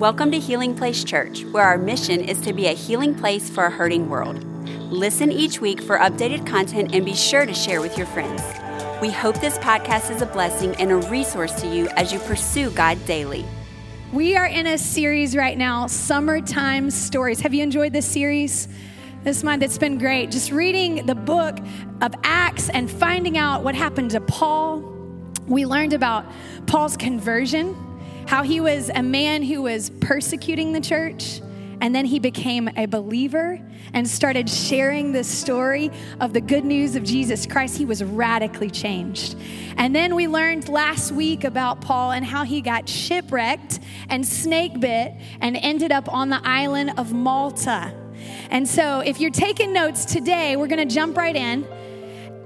Welcome to Healing Place Church, where our mission is to be a healing place for a hurting world. Listen each week for updated content and be sure to share with your friends. We hope this podcast is a blessing and a resource to you as you pursue God daily. We are in a series right now, Summertime Stories. Have you enjoyed this series? This month, it's been great. Just reading the book of Acts and finding out what happened to Paul. We learned about Paul's conversion how he was a man who was persecuting the church. And then he became a believer and started sharing the story of the good news of Jesus Christ. He was radically changed. And then we learned last week about Paul and how he got shipwrecked and snake bit and ended up on the island of Malta. And so, if you're taking notes today, we're going to jump right in.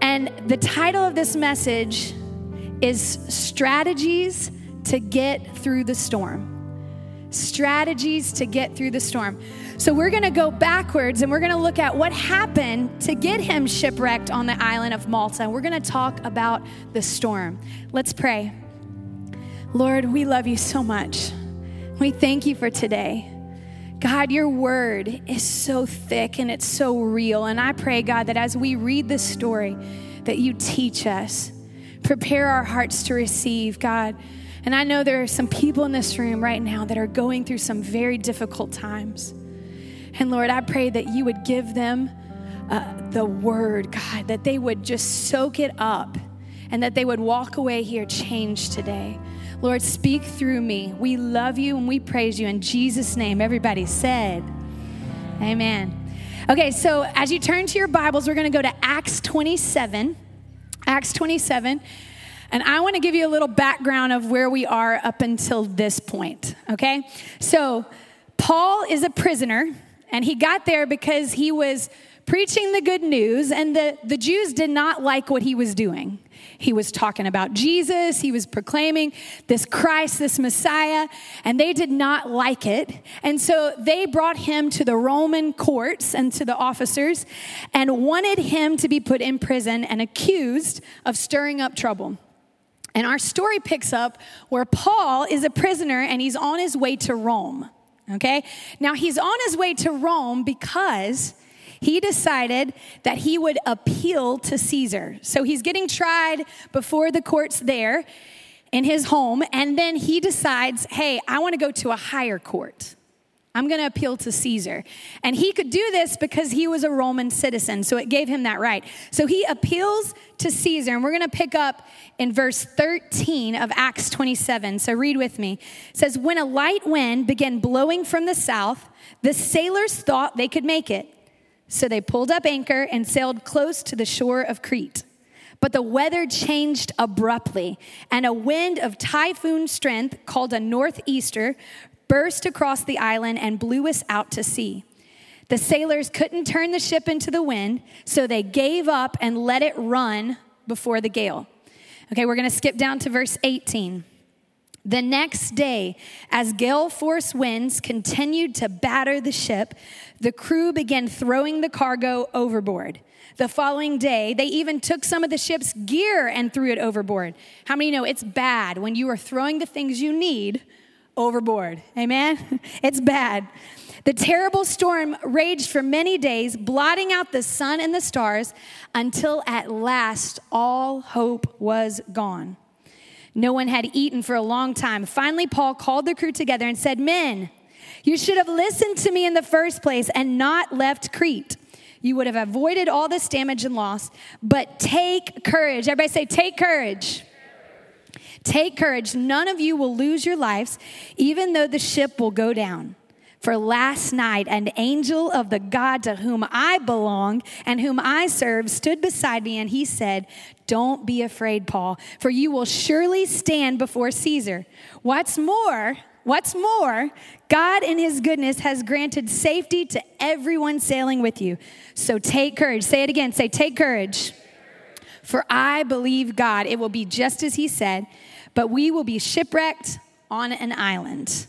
And the title of this message is Strategies to get through the storm. Strategies to get through the storm. So we're going to go backwards and we're going to look at what happened to get him shipwrecked on the island of Malta. We're going to talk about the storm. Let's pray. Lord, we love you so much. We thank you for today. God, your word is so thick and it's so real. And I pray, God, that as we read this story, that you teach us, prepare our hearts to receive, God and I know there are some people in this room right now that are going through some very difficult times. And Lord, I pray that you would give them uh, the word, God, that they would just soak it up and that they would walk away here changed today. Lord, speak through me. We love you and we praise you in Jesus' name. Everybody said, Amen. Okay, so as you turn to your Bibles, we're going to go to Acts 27. Acts 27. And I want to give you a little background of where we are up until this point, okay? So, Paul is a prisoner, and he got there because he was preaching the good news, and the, the Jews did not like what he was doing. He was talking about Jesus, he was proclaiming this Christ, this Messiah, and they did not like it. And so they brought him to the Roman courts and to the officers and wanted him to be put in prison and accused of stirring up trouble. And our story picks up where Paul is a prisoner and he's on his way to Rome. Okay? Now he's on his way to Rome because he decided that he would appeal to Caesar. So he's getting tried before the courts there in his home, and then he decides, hey, I want to go to a higher court. I'm going to appeal to Caesar. And he could do this because he was a Roman citizen, so it gave him that right. So he appeals to Caesar, and we're going to pick up in verse 13 of Acts 27. So read with me. It says, When a light wind began blowing from the south, the sailors thought they could make it. So they pulled up anchor and sailed close to the shore of Crete. But the weather changed abruptly, and a wind of typhoon strength, called a northeaster, burst across the island and blew us out to sea. The sailors couldn't turn the ship into the wind, so they gave up and let it run before the gale. Okay, we're going to skip down to verse 18. The next day, as gale force winds continued to batter the ship, the crew began throwing the cargo overboard. The following day, they even took some of the ship's gear and threw it overboard. How many know it's bad when you are throwing the things you need overboard. Amen? It's bad. The terrible storm raged for many days, blotting out the sun and the stars until at last all hope was gone. No one had eaten for a long time. Finally, Paul called the crew together and said, Men, you should have listened to me in the first place and not left Crete. You would have avoided all this damage and loss. But take courage. Everybody say, Take courage. Take courage. None of you will lose your lives, even though the ship will go down. For last night, an angel of the God to whom I belong and whom I serve stood beside me, and he said, Don't be afraid, Paul, for you will surely stand before Caesar. What's more, what's more, God in his goodness has granted safety to everyone sailing with you. So take courage. Say it again. Say, Take courage. For I believe God, it will be just as he said but we will be shipwrecked on an island.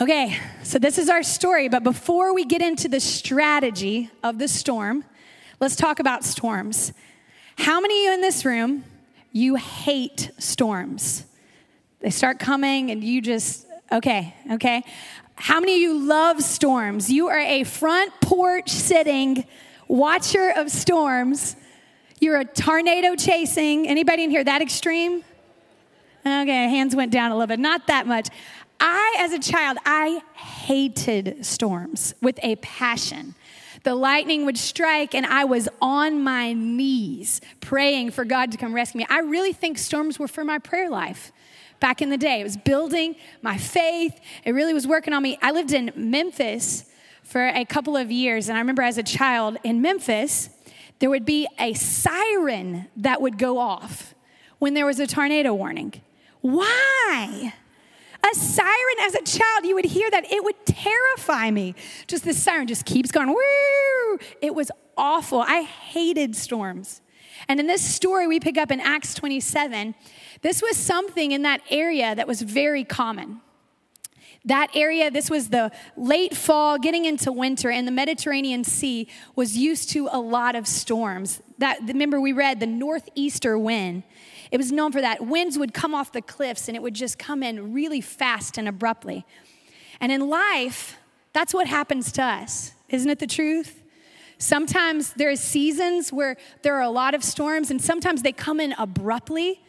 Okay, so this is our story, but before we get into the strategy of the storm, let's talk about storms. How many of you in this room, you hate storms? They start coming and you just, Okay, okay. How many of you love storms? You are a front porch sitting watcher of storms. You're a tornado chasing. Anybody in here that extreme? Okay, hands went down a little bit, not that much. I, as a child, I hated storms with a passion. The lightning would strike, and I was on my knees praying for God to come rescue me. I really think storms were for my prayer life back in the day. It was building my faith, it really was working on me. I lived in Memphis for a couple of years, and I remember as a child in Memphis, there would be a siren that would go off when there was a tornado warning. Why? A siren as a child, you would hear that. It would terrify me. Just the siren just keeps going, woo! It was awful. I hated storms. And in this story we pick up in Acts 27, this was something in that area that was very common. That area, this was the late fall, getting into winter, and the Mediterranean Sea was used to a lot of storms. That remember we read the northeaster wind. It was known for that. Winds would come off the cliffs and it would just come in really fast and abruptly. And in life, that's what happens to us. Isn't it the truth? Sometimes there are seasons where there are a lot of storms, and sometimes they come in abruptly.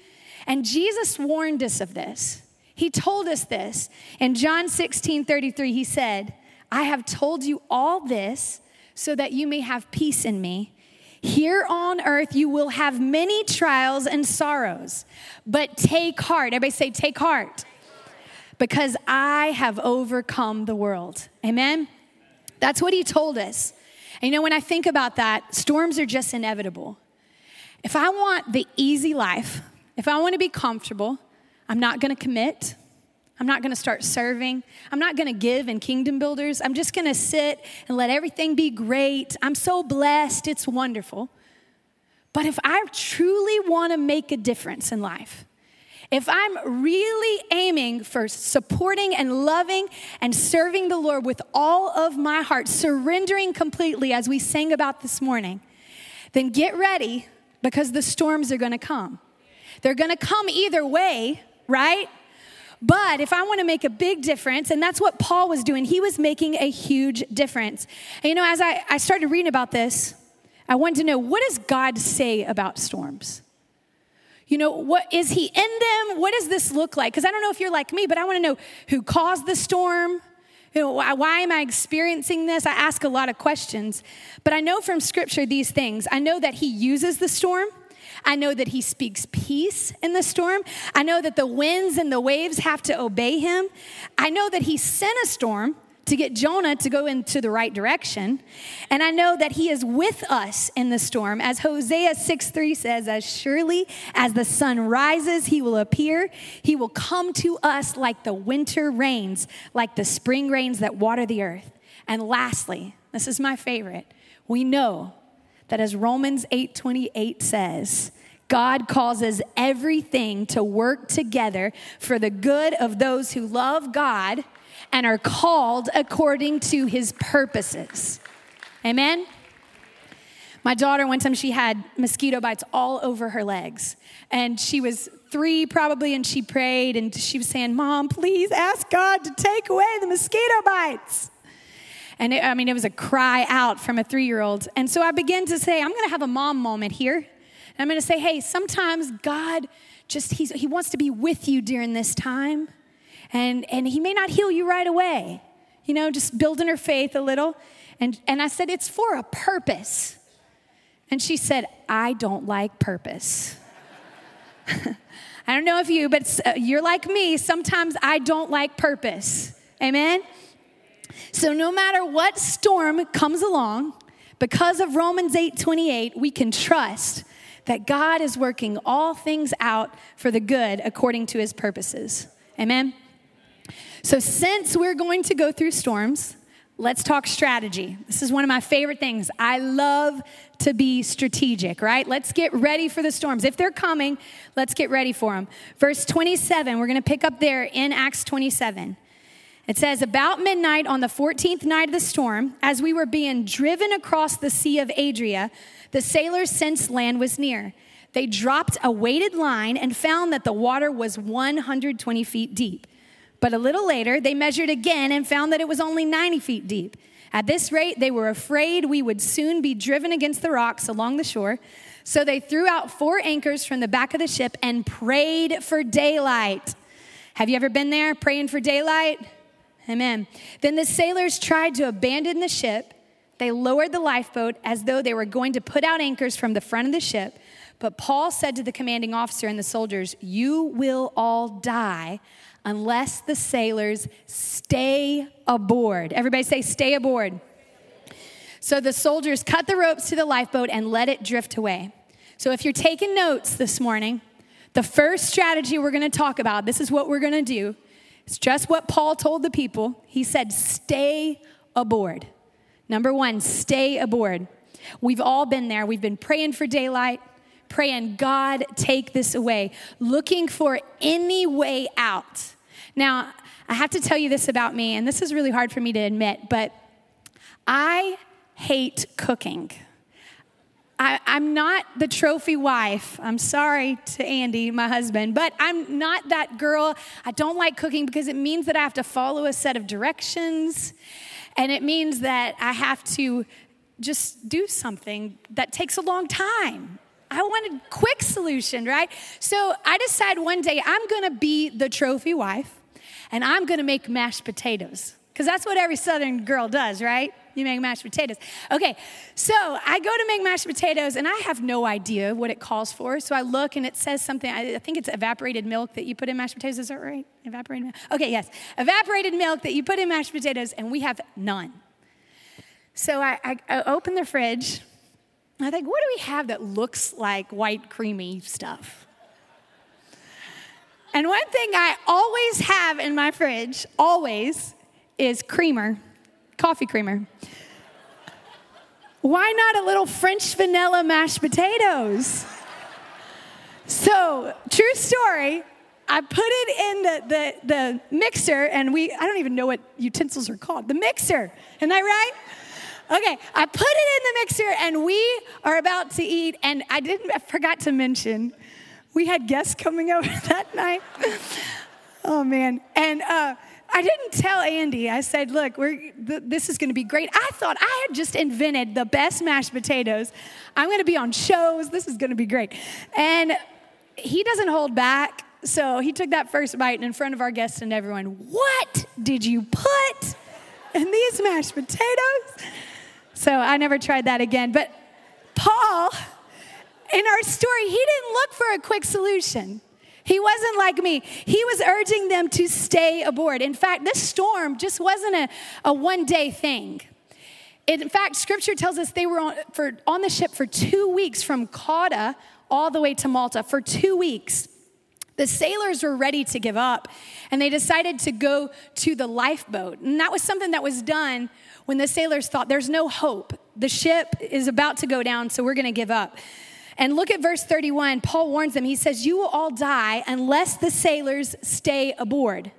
And Jesus warned us of this. He told us this. In John 16 33, he said, I have told you all this so that you may have peace in me. Here on earth, you will have many trials and sorrows, but take heart. Everybody say, take heart. Because I have overcome the world. Amen? That's what he told us. And you know, when I think about that, storms are just inevitable. If I want the easy life, if I want to be comfortable, I'm not going to commit. I'm not going to start serving. I'm not going to give in kingdom builders. I'm just going to sit and let everything be great. I'm so blessed. It's wonderful. But if I truly want to make a difference in life, if I'm really aiming for supporting and loving and serving the Lord with all of my heart, surrendering completely as we sang about this morning, then get ready because the storms are going to come. They're going to come either way, right? But if I want to make a big difference, and that's what Paul was doing, he was making a huge difference. And you know, as I, I started reading about this, I wanted to know what does God say about storms? You know, what is he in them? What does this look like? Because I don't know if you're like me, but I want to know who caused the storm. You know, why, why am I experiencing this? I ask a lot of questions. But I know from scripture these things. I know that he uses the storm. I know that he speaks peace in the storm. I know that the winds and the waves have to obey him. I know that he sent a storm to get Jonah to go into the right direction. And I know that he is with us in the storm. As Hosea 6 3 says, as surely as the sun rises, he will appear. He will come to us like the winter rains, like the spring rains that water the earth. And lastly, this is my favorite. We know that as Romans 8:28 says, God causes everything to work together for the good of those who love God and are called according to his purposes. Amen. My daughter, one time she had mosquito bites all over her legs. And she was three probably, and she prayed and she was saying, Mom, please ask God to take away the mosquito bites. And it, I mean, it was a cry out from a three year old. And so I began to say, I'm going to have a mom moment here. And I'm going to say, hey, sometimes God just, he's, he wants to be with you during this time. And, and he may not heal you right away. You know, just building her faith a little. And, and I said, it's for a purpose. And she said, I don't like purpose. I don't know if you, but uh, you're like me. Sometimes I don't like purpose. Amen? So no matter what storm comes along, because of Romans 8:28, we can trust that God is working all things out for the good according to his purposes. Amen. So since we're going to go through storms, let's talk strategy. This is one of my favorite things. I love to be strategic, right? Let's get ready for the storms. If they're coming, let's get ready for them. Verse 27, we're going to pick up there in Acts 27. It says, About midnight on the 14th night of the storm, as we were being driven across the Sea of Adria, the sailors sensed land was near. They dropped a weighted line and found that the water was 120 feet deep. But a little later, they measured again and found that it was only 90 feet deep. At this rate, they were afraid we would soon be driven against the rocks along the shore. So they threw out four anchors from the back of the ship and prayed for daylight. Have you ever been there praying for daylight? Amen. Then the sailors tried to abandon the ship. They lowered the lifeboat as though they were going to put out anchors from the front of the ship. But Paul said to the commanding officer and the soldiers, You will all die unless the sailors stay aboard. Everybody say, Stay aboard. So the soldiers cut the ropes to the lifeboat and let it drift away. So if you're taking notes this morning, the first strategy we're going to talk about, this is what we're going to do. It's just what Paul told the people. He said, Stay aboard. Number one, stay aboard. We've all been there. We've been praying for daylight praying, God, take this away, looking for any way out. Now, I have to tell you this about me, and this is really hard for me to admit, but I hate cooking. I, am not the trophy wife. I'm sorry to Andy, my husband, but I'm not that girl. I don't like cooking because it means that I have to follow a set of directions, and it means that I have to just do something that takes a long time. I wanted quick solution, right? So I decided one day I'm gonna be the trophy wife and I'm gonna make mashed potatoes. Because that's what every Southern girl does, right? You make mashed potatoes. Okay, so I go to make mashed potatoes and I have no idea what it calls for. So I look and it says something, I think it's evaporated milk that you put in mashed potatoes. Is that right? Evaporated milk? Okay, yes. Evaporated milk that you put in mashed potatoes and we have none. So I, I, I open the fridge I think, what do we have that looks like white, creamy stuff? And one thing I always have in my fridge, always, is creamer, coffee creamer. Why not a little French vanilla mashed potatoes? So, true story, I put it in the, the, the mixer, and we, I don't even know what utensils are called. The mixer, isn't that right? Okay, I put it in the mixer and we are about to eat. And I didn't, I forgot to mention, we had guests coming over that night. oh man. And uh, I didn't tell Andy. I said, look, th- this is going to be great. I thought I had just invented the best mashed potatoes. I'm going to be on shows. This is going to be great. And he doesn't hold back. So he took that first bite in front of our guests and everyone, what did you put in these mashed potatoes? So I never tried that again. But Paul, in our story, he didn't look for a quick solution. He wasn't like me. He was urging them to stay aboard. In fact, this storm just wasn't a, a one day thing. In fact, scripture tells us they were on, for, on the ship for two weeks from Cauda all the way to Malta for two weeks. The sailors were ready to give up and they decided to go to the lifeboat. And that was something that was done when the sailors thought there's no hope. The ship is about to go down, so we're going to give up. And look at verse 31. Paul warns them. He says, You will all die unless the sailors stay aboard.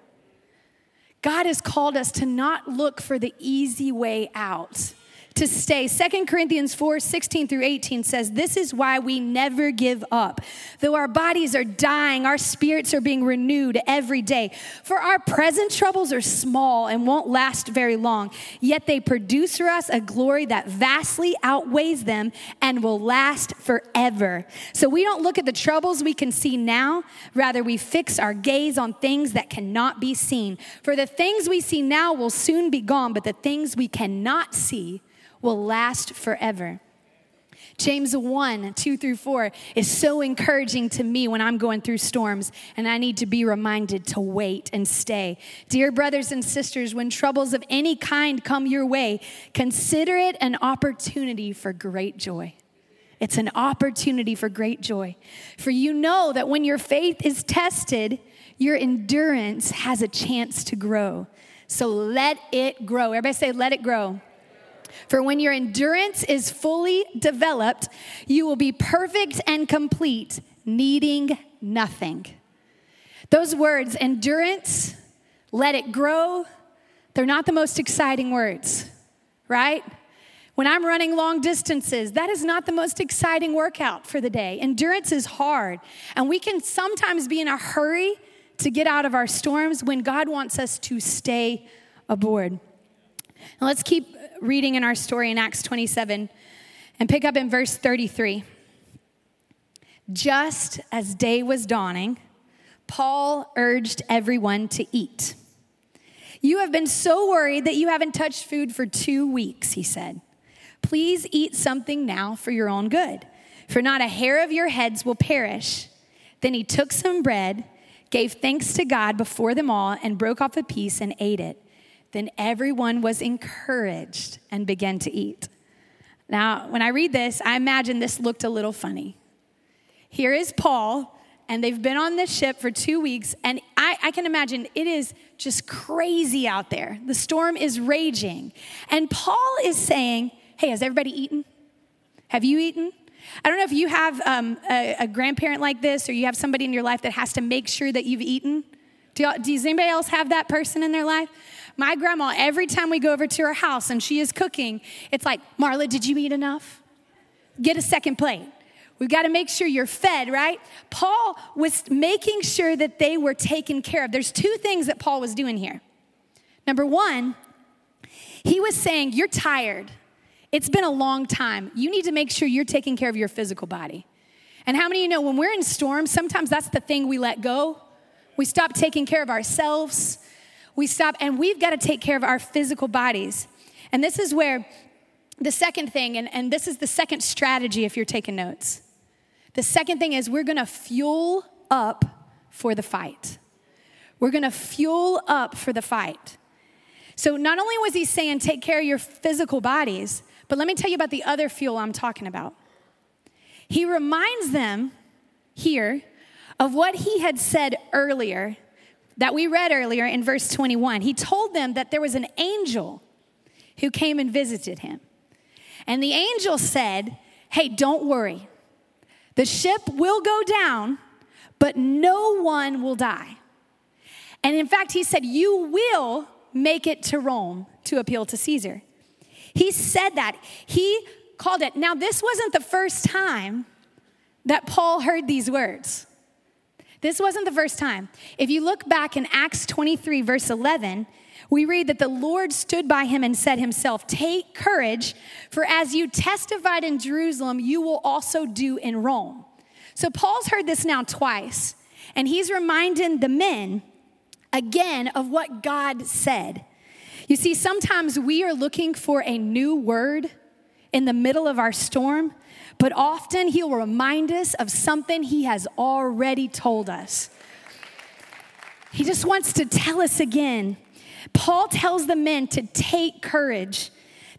God has called us to not look for the easy way out to stay. Second Corinthians 4 16 through 18 says, This is why we never give up. Though our bodies are dying, our spirits are being renewed every day. For our present troubles are small and won't last very long, yet they produce for us a glory that vastly outweighs them and will last forever. So we don't look at the troubles we can see now, rather, we fix our gaze on things that cannot be seen. For the things we see now will soon be gone, but the things we cannot see will last forever. James 1, 2 through 4 is so encouraging to me when I'm going through storms and I need to be reminded to wait and stay. Dear brothers and sisters, when troubles of any kind come your way, consider it an opportunity for great joy. It's an opportunity for great joy. For you know that when your faith is tested, your endurance has a chance to grow. So let it grow. Everybody say, let it grow. For when your endurance is fully developed, you will be perfect and complete, needing nothing. Those words, endurance, let it grow, they're not the most exciting words, right? When I'm running long distances, that is not the most exciting workout for the day. Endurance is hard, and we can sometimes be in a hurry to get out of our storms when God wants us to stay aboard. Now let's keep reading in our story in Acts 27 and pick up in verse 33. Just as day was dawning, Paul urged everyone to eat. You have been so worried that you haven't touched food for two weeks, he said. Please eat something now for your own good, for not a hair of your heads will perish. Then he took some bread, gave thanks to God before them all, and broke off a piece and ate it. Then everyone was encouraged and began to eat. Now, when I read this, I imagine this looked a little funny. Here is Paul, and they've been on this ship for two weeks, and I, I, can imagine it is just crazy out there. The storm is raging. And Paul is saying, Hey, has everybody eaten? Have you eaten? I don't know if you have um, a, a, grandparent like this or you have somebody in your life that has to make sure that you've eaten. Do does anybody else have that person in their life? My grandma, every time we go over to her house and she is cooking, it's like, Marla, did you eat enough? Get a second plate. We've got to make sure you're fed, right? Paul was making sure that they were taken care of. There's two things that Paul was doing here. Number one, he was saying, You're tired. It's been a long time. You need to make sure you're taking care of your physical body. And how many of you know when we're in storms, sometimes that's the thing we let go? We stop taking care of ourselves. We stop, and we've got to take care of our physical bodies. And this is where the second thing, and, and this is the second strategy if you're taking notes. The second thing is we're gonna fuel up for the fight. We're gonna fuel up for the fight. So, not only was he saying take care of your physical bodies, but let me tell you about the other fuel I'm talking about. He reminds them here of what he had said earlier, that we read earlier in verse 21. He told them that there was an angel who came and visited him. And the angel said, Hey, don't worry. The ship will go down, but no one will die. And in fact, he said, You will make it to Rome to appeal to Caesar. He said that. He called it. Now, this wasn't the first time that Paul heard these words. This wasn't the first time. If you look back in Acts 23, verse 11, we read that the Lord stood by him and said himself, Take courage, for as you testified in Jerusalem, you will also do in Rome. So Paul's heard this now twice, and he's reminding the men again of what God said. You see, sometimes we are looking for a new word in the middle of our storm, but often He'll remind us of something He has already told us. He just wants to tell us again. Paul tells the men to take courage.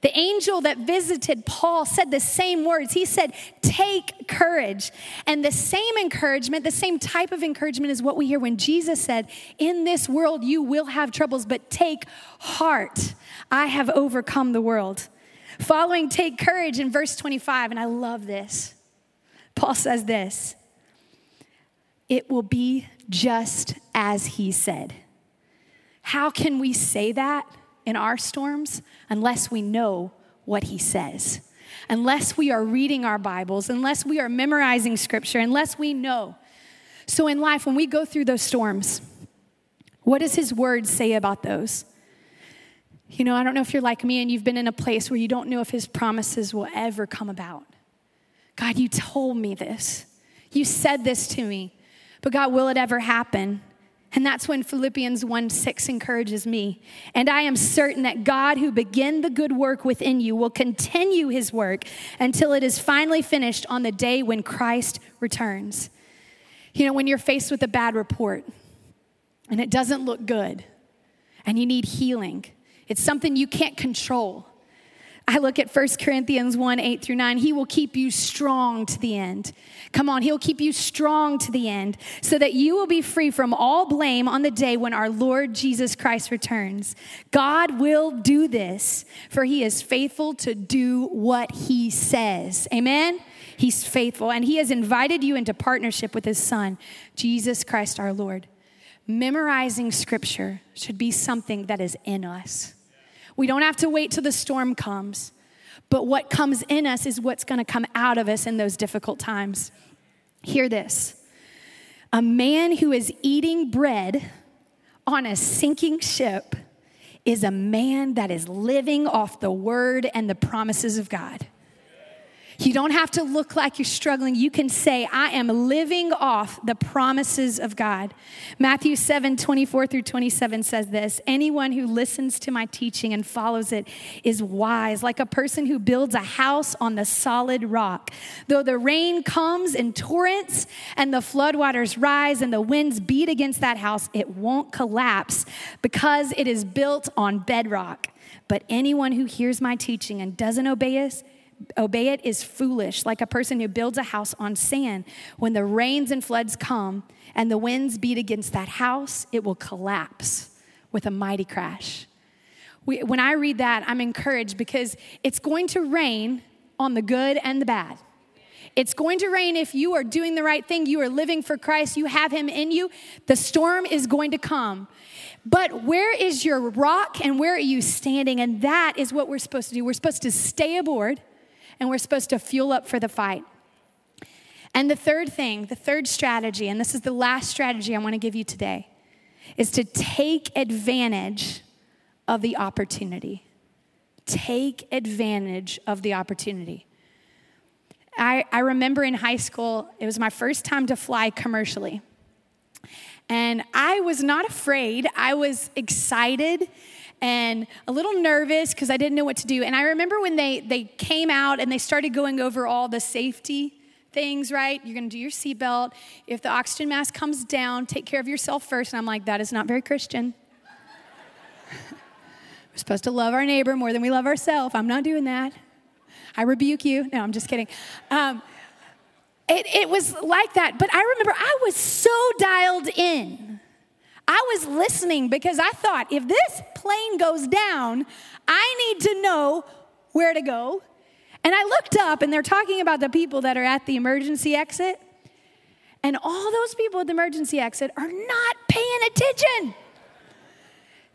The angel that visited Paul said the same words. He said, Take courage. And the same encouragement, the same type of encouragement is what we hear when Jesus said, In this world you will have troubles, but take heart. I have overcome the world. Following take courage in verse 25, and I love this. Paul says this It will be just as he said. How can we say that? in our storms unless we know what he says. Unless we are reading our Bibles, unless we are memorizing scripture, unless we know. So in life, when we go through those storms, what does his word say about those? You know, I don't know if you're like me and you've been in a place where you don't know if his promises will ever come about. God, you told me this. You said this to me. But God, will it ever happen? And that's when Philippians 1 6 encourages me. And I am certain that God, who began the good work within you, will continue his work until it is finally finished on the day when Christ returns. You know, when you're faced with a bad report and it doesn't look good and you need healing, it's something you can't control. I look at 1 Corinthians 1 8 through 9. He will keep you strong to the end. Come on, He'll keep you strong to the end so that you will be free from all blame on the day when our Lord Jesus Christ returns. God will do this, for He is faithful to do what He says. Amen? He's faithful, and He has invited you into partnership with His Son, Jesus Christ our Lord. Memorizing Scripture should be something that is in us. We don't have to wait till the storm comes. But what comes in us is what's going to come out of us in those difficult times. Hear this. A man who is eating bread on a sinking ship is a man that is living off the word and the promises of God. You don't have to look like you're struggling. You can say, I am living off the promises of God. Matthew 7 24 through 27 says this Anyone who listens to my teaching and follows it is wise, like a person who builds a house on the solid rock. Though the rain comes in torrents and the floodwaters rise and the winds beat against that house, it won't collapse because it is built on bedrock. But anyone who hears my teaching and doesn't obey it, obey it is foolish, like a person who builds a house on sand. When the rains and floods come and the winds beat against that house, it will collapse with a mighty crash. We, when I read that, I'm encouraged because it's going to rain on the good and the bad. It's going to rain if you are doing the right thing, you are living for Christ, you have Him in you. The storm is going to come. But where is your rock and where are you standing? And that is what we're supposed to do. We're supposed to stay aboard and we're supposed to fuel up for the fight. And the third thing, the third strategy, and this is the last strategy I want to give you today, is to take advantage of the opportunity. Take advantage of the opportunity. I, I remember in high school, it was my first time to fly commercially. And I was not afraid, I was excited and a little nervous because I didn't know what to do. And I remember when they, they came out and they started going over all the safety things, right? You're gonna do your seatbelt. If the oxygen mask comes down, take care of yourself first. And I'm like, that is not very Christian. We're supposed to love our neighbor more than we love ourselves. I'm not doing that. I rebuke you. No, I'm just kidding. Um, it, it was like that. But I remember I was so dialed in I was listening because I thought if this plane goes down, I need to know where to go. And I looked up and they're talking about the people that are at the emergency exit. And all those people at the emergency exit are not paying attention.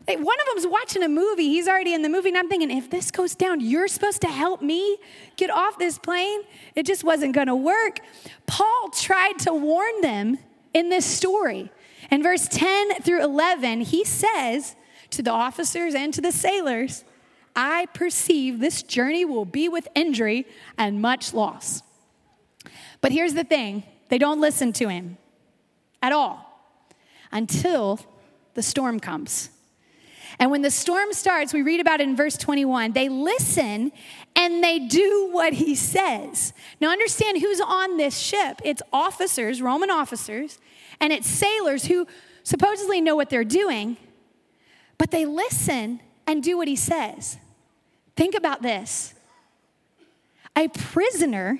One of them's watching a movie. He's already in the movie. And I'm thinking, if this goes down, you're supposed to help me get off this plane? It just wasn't going to work. Paul tried to warn them in this story. In verse 10 through 11, he says to the officers and to the sailors, I perceive this journey will be with injury and much loss. But here's the thing they don't listen to him at all until the storm comes. And when the storm starts, we read about it in verse 21, they listen and they do what he says. Now, understand who's on this ship. It's officers, Roman officers, and it's sailors who supposedly know what they're doing, but they listen and do what he says. Think about this a prisoner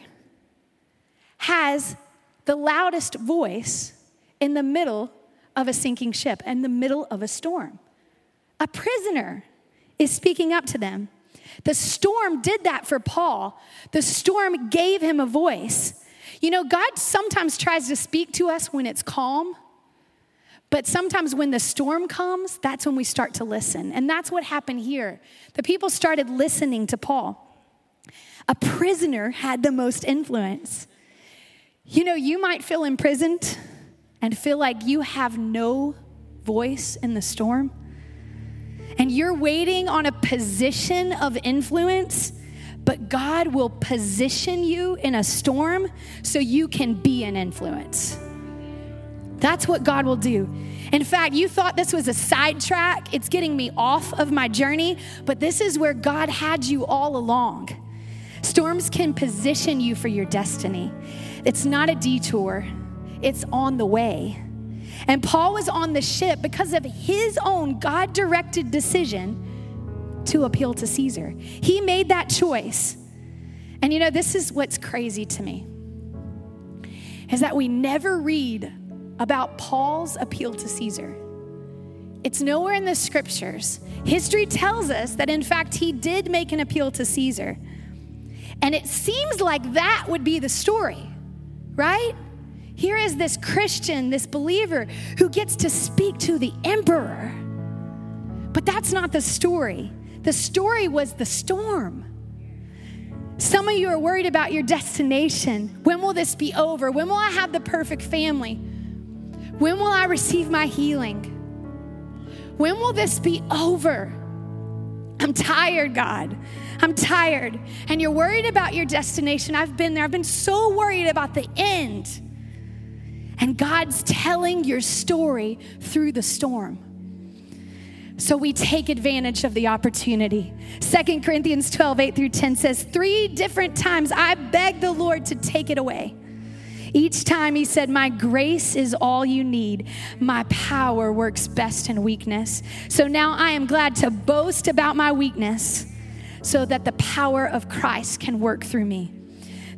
has the loudest voice in the middle of a sinking ship, in the middle of a storm. A prisoner is speaking up to them. The storm did that for Paul. The storm gave him a voice. You know, God sometimes tries to speak to us when it's calm, but sometimes when the storm comes, that's when we start to listen. And that's what happened here. The people started listening to Paul. A prisoner had the most influence. You know, you might feel imprisoned and feel like you have no voice in the storm and you're waiting on a position of influence, but God will position you in a storm so you can be an influence. That's what God will do. In fact, you thought this was a sidetrack. It's getting me off of my journey, but this is where God had you all along. Storms can position you for your destiny. It's not a detour, it's on the way. And Paul was on the ship because of his own God directed decision to appeal to Caesar. He made that choice. And you know, this is what's crazy to me is that we never read about Paul's appeal to Caesar. It's nowhere in the scriptures. History tells us that, in fact, he did make an appeal to Caesar. And it seems like that would be the story, right? Here is this Christian, this believer, who gets to speak to the emperor. But that's not the story. The story was the storm. Some of you are worried about your destination. When will this be over? When will I have the perfect family? When will I receive my healing? When will this be over? I'm tired, God. I'm tired. And you're worried about your destination. I've been there. I've been so worried about the end. And God's telling your story through the storm. So we take advantage of the opportunity. Second Corinthians 12, 8 through 10 says, Three different times I begged the Lord to take it away. Each time he said, My grace is all you need. My power works best in weakness. So now I am glad to boast about my weakness so that the power of Christ can work through me.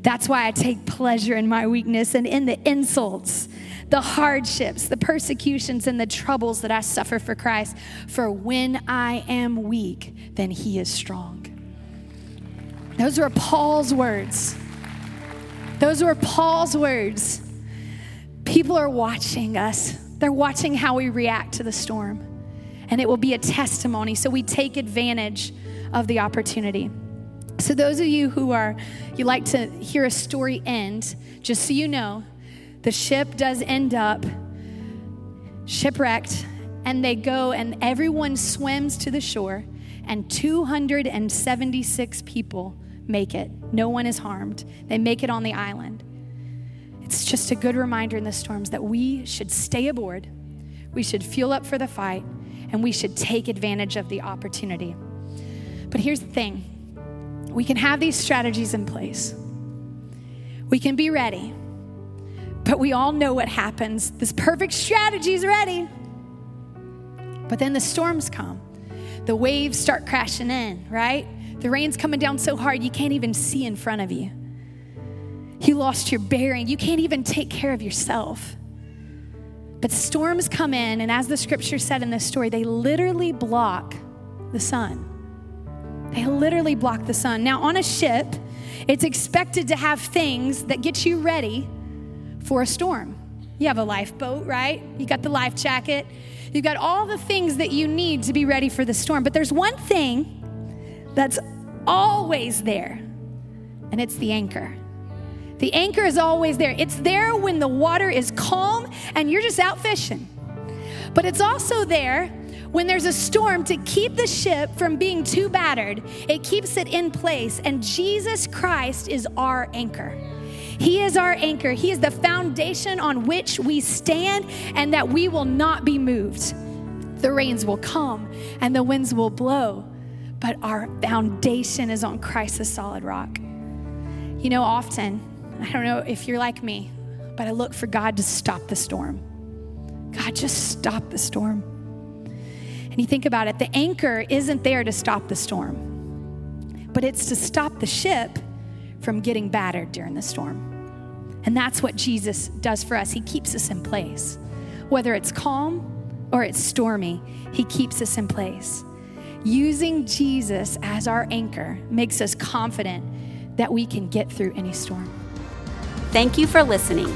That's why I take pleasure in my weakness and in the insults, the hardships, the persecutions, and the troubles that I suffer for Christ. For when I am weak, then he is strong. Those were Paul's words. Those were Paul's words. People are watching us, they're watching how we react to the storm. And it will be a testimony. So we take advantage of the opportunity. So, those of you who are, you like to hear a story end, just so you know, the ship does end up shipwrecked, and they go, and everyone swims to the shore, and 276 people make it. No one is harmed. They make it on the island. It's just a good reminder in the storms that we should stay aboard, we should fuel up for the fight, and we should take advantage of the opportunity. But here's the thing we can have these strategies in place, we can be ready, but we all know what happens. This perfect strategy is ready. But then the storms come, the waves start crashing in, right? The rain's coming down so hard you can't even see in front of you. You lost your bearing. You can't even take care of yourself. But storms come in, and as the scripture said in this story, they literally block the sun. They literally block the sun. Now, on a ship, it's expected to have things that get you ready for a storm. You have a lifeboat, right? You got the life jacket. You've got all the things that you need to be ready for the storm. But there's one thing that's always there, and it's the anchor. The anchor is always there. It's there when the water is calm and you're just out fishing. But it's also there when there's a storm to keep the ship from being too battered. It keeps it in place, and Jesus Christ is our anchor. He is our anchor. He is the foundation on which we stand and that we will not be moved. The rains will come and the winds will blow, but our foundation is on Christ, the solid rock. You know, often, I don't know if you're like me, but I look for God to stop the storm. God, just stop the storm. And you think about it, the anchor isn't there to stop the storm, but it's to stop the ship from getting battered during the storm. And that's what Jesus does for us. He keeps us in place. Whether it's calm or it's stormy, He keeps us in place. Using Jesus as our anchor makes us confident that we can get through any storm. Thank you for listening.